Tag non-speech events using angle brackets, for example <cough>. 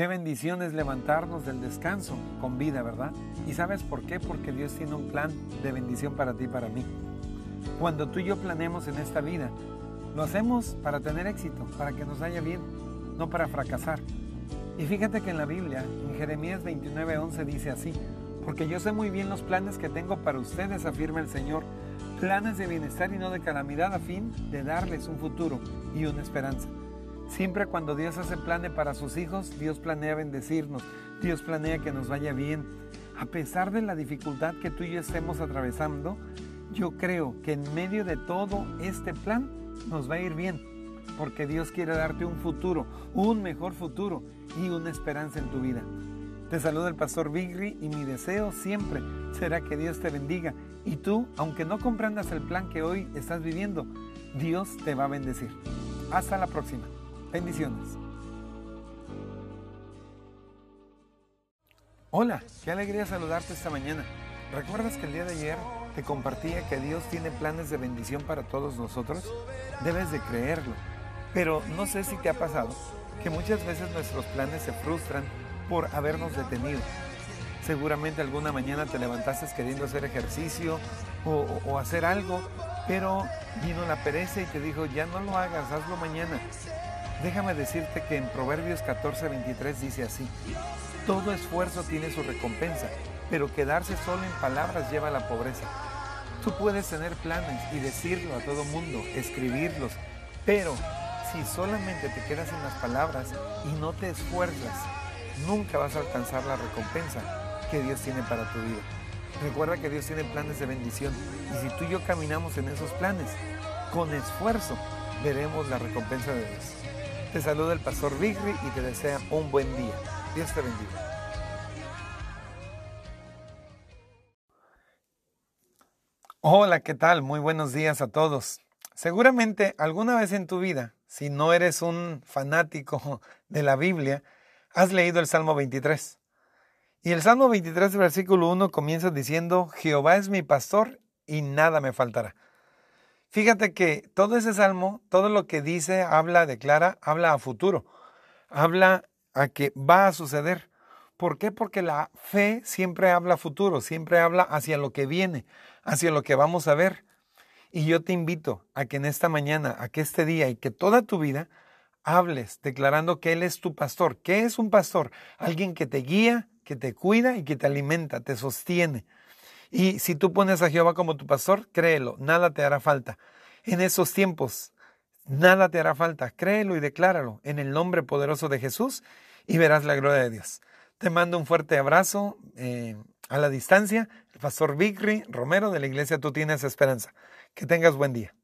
Qué bendición es levantarnos del descanso con vida, ¿verdad? ¿Y sabes por qué? Porque Dios tiene un plan de bendición para ti y para mí. Cuando tú y yo planeamos en esta vida, lo hacemos para tener éxito, para que nos vaya bien, no para fracasar. Y fíjate que en la Biblia, en Jeremías 29:11 dice así, porque yo sé muy bien los planes que tengo para ustedes, afirma el Señor, planes de bienestar y no de calamidad a fin de darles un futuro y una esperanza. Siempre cuando Dios hace planes para sus hijos, Dios planea bendecirnos, Dios planea que nos vaya bien. A pesar de la dificultad que tú y yo estemos atravesando, yo creo que en medio de todo este plan nos va a ir bien, porque Dios quiere darte un futuro, un mejor futuro y una esperanza en tu vida. Te saluda el pastor Bigri y mi deseo siempre será que Dios te bendiga y tú, aunque no comprendas el plan que hoy estás viviendo, Dios te va a bendecir. Hasta la próxima. Bendiciones. Hola, qué alegría saludarte esta mañana. ¿Recuerdas que el día de ayer te compartía que Dios tiene planes de bendición para todos nosotros? Debes de creerlo. Pero no sé si te ha pasado que muchas veces nuestros planes se frustran por habernos detenido. Seguramente alguna mañana te levantaste queriendo hacer ejercicio o, o, hacer algo, pero vino la pereza y te dijo, ya no lo hagas, hazlo mañana. Déjame decirte que en Proverbios 14, 23 dice así, todo esfuerzo tiene su recompensa, pero quedarse solo en palabras lleva a la pobreza. Tú puedes tener planes y decirlo a todo mundo, escribirlos, pero si solamente te quedas en las palabras y no te esfuerzas, nunca vas a alcanzar la recompensa que Dios tiene para tu vida. Recuerda que Dios tiene planes de bendición y si tú y yo caminamos en esos planes, con esfuerzo veremos la recompensa de Dios. Te saluda el pastor Bigri y te desea un buen día. Dios te bendiga. Hola, ¿qué tal? Muy buenos días a todos. Seguramente alguna vez en tu vida, si no eres un fanático <laughs> de la Biblia, has leído el Salmo 23. Y el Salmo 23, versículo 1 comienza diciendo, Jehová es mi pastor y nada me faltará. Fíjate que todo ese salmo, todo lo que dice, habla, declara, habla a futuro, habla a que va a suceder. ¿Por qué? Porque la fe siempre habla a futuro, siempre habla hacia lo que viene, hacia lo que vamos a ver. Y yo te invito a que en esta mañana, a que este día y que toda tu vida hables declarando que Él es tu pastor. ¿Qué es un pastor? Alguien que te guía, que te cuida y que te alimenta, te sostiene. Y si tú pones a Jehová como tu pastor, créelo, nada te hará falta. En esos tiempos, nada te hará falta. Créelo y decláralo en el nombre poderoso de Jesús y verás la gloria de Dios. Te mando un fuerte abrazo eh, a la distancia. El pastor Vicry Romero de la iglesia Tú Tienes Esperanza. Que tengas buen día.